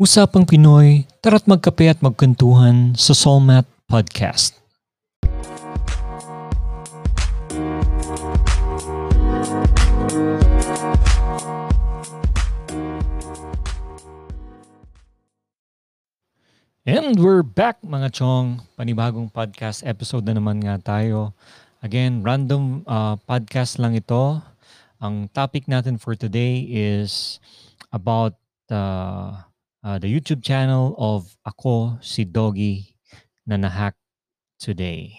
Usapang Pinoy, tara't magkape at magkwentuhan sa Solmat Podcast. And we're back mga chong. Panibagong podcast episode na naman nga tayo. Again, random uh, podcast lang ito. Ang topic natin for today is about uh, uh, the YouTube channel of Ako si Doggy na nahack today.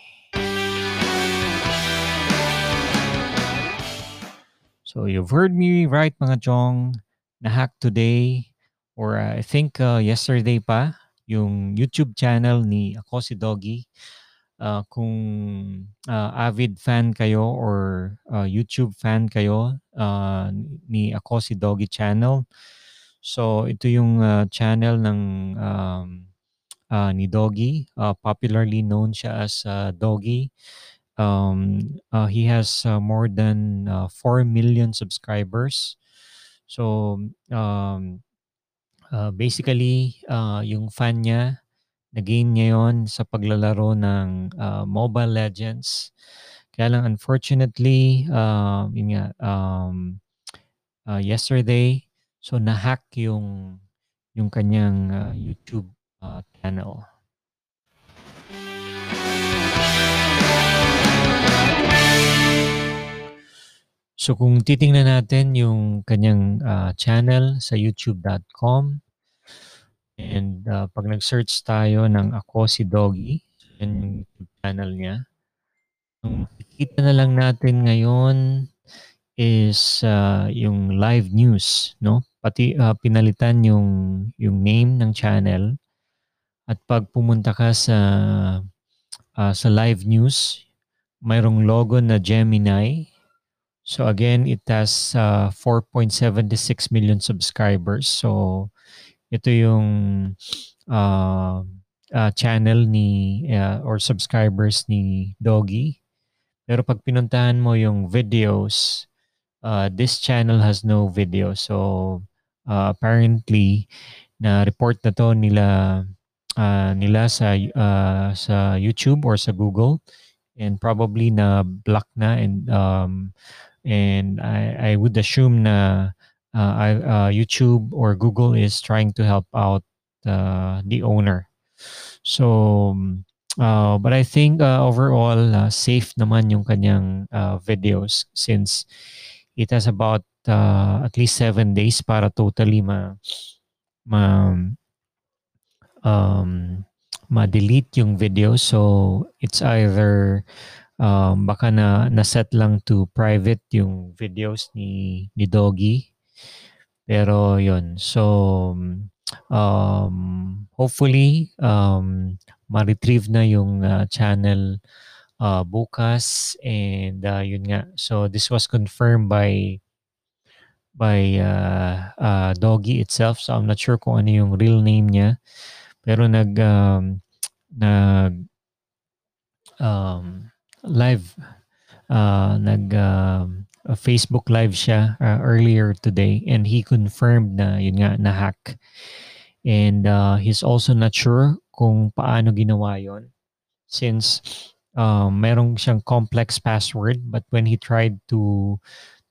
So you've heard me right mga chong, nahack today or uh, I think uh, yesterday pa yung YouTube channel ni Ako si Doggy. Uh, kung uh, avid fan kayo or uh, YouTube fan kayo uh, ni Ako si Doggy channel, so ito yung uh, channel ng um, uh, ni Doggy. Uh, popularly known siya as uh, Doggy. Um, uh, he has uh, more than uh, 4 million subscribers. So um, uh, basically, uh, yung fan niya, nag-gain niya yon sa paglalaro ng uh, Mobile Legends. Kaya lang unfortunately, uh, yun nga, um, uh, yesterday, so na-hack yung, yung kanyang uh, YouTube uh, channel. So kung titingnan natin yung kanyang uh, channel sa youtube.com and uh, pag nag-search tayo ng ako si Doggy, yan yung YouTube channel niya. Ang makikita na lang natin ngayon is uh, yung live news, no? Pati uh, pinalitan yung yung name ng channel at pag pumunta ka sa uh, sa live news, mayroong logo na Gemini So again, it has uh, 4.76 million subscribers. So ito yung uh, uh, channel ni uh, or subscribers ni Doggy. Pero pag pinuntahan mo yung videos, uh, this channel has no video. So uh, apparently na report na to nila uh, nila sa uh, sa YouTube or sa Google and probably na block na and um, and I, I would assume na uh, uh, YouTube or Google is trying to help out uh, the owner. So, uh, but I think uh, overall uh, safe naman yung kanyang uh, videos since it has about uh, at least seven days para totally ma, ma um, ma-delete yung video. So, it's either um, baka na na-set lang to private yung videos ni ni Doggy. Pero yon So um, hopefully um, ma-retrieve na yung uh, channel uh, bukas and uh, yun nga. So this was confirmed by by uh, uh, Doggy itself. So I'm not sure kung ano yung real name niya. Pero nag um, nag um, live uh, nag uh, Facebook live siya uh, earlier today and he confirmed na yun nga na hack and uh, he's also not sure kung paano ginawa yon since um, merong siyang complex password but when he tried to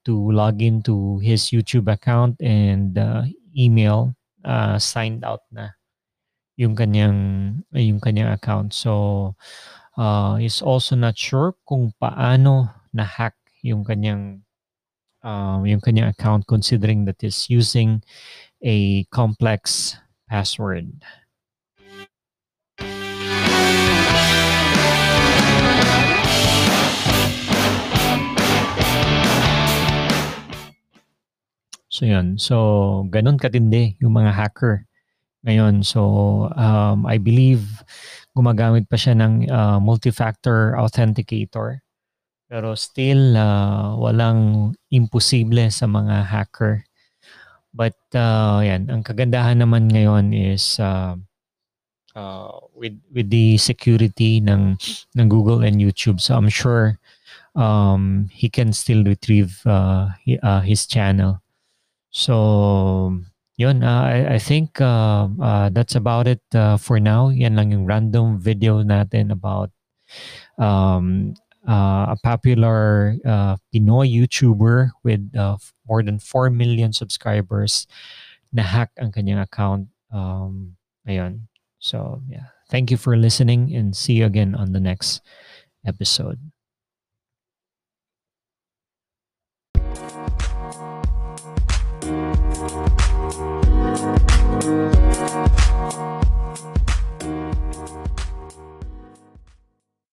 to log into his YouTube account and uh, email uh, signed out na yung kanyang yung kanyang account so uh, is also not sure kung paano na-hack yung kanyang uh, yung kanyang account considering that is using a complex password. So yun. So ganun katindi yung mga hacker ngayon. So um, I believe gumagamit pa siya ng uh, multi-factor authenticator. Pero still, uh, walang imposible sa mga hacker. But uh, yan, ang kagandahan naman ngayon is uh, uh, with with the security ng ng Google and YouTube. So I'm sure um, he can still retrieve uh, uh, his channel. So yun, uh, I, I think uh, uh, that's about it uh, for now. Yan lang yung random video natin about um, uh, a popular uh, Pinoy YouTuber with uh, more than 4 million subscribers na hack ang kanyang account. Um, ayun. So, yeah. Thank you for listening and see you again on the next episode. Thank you.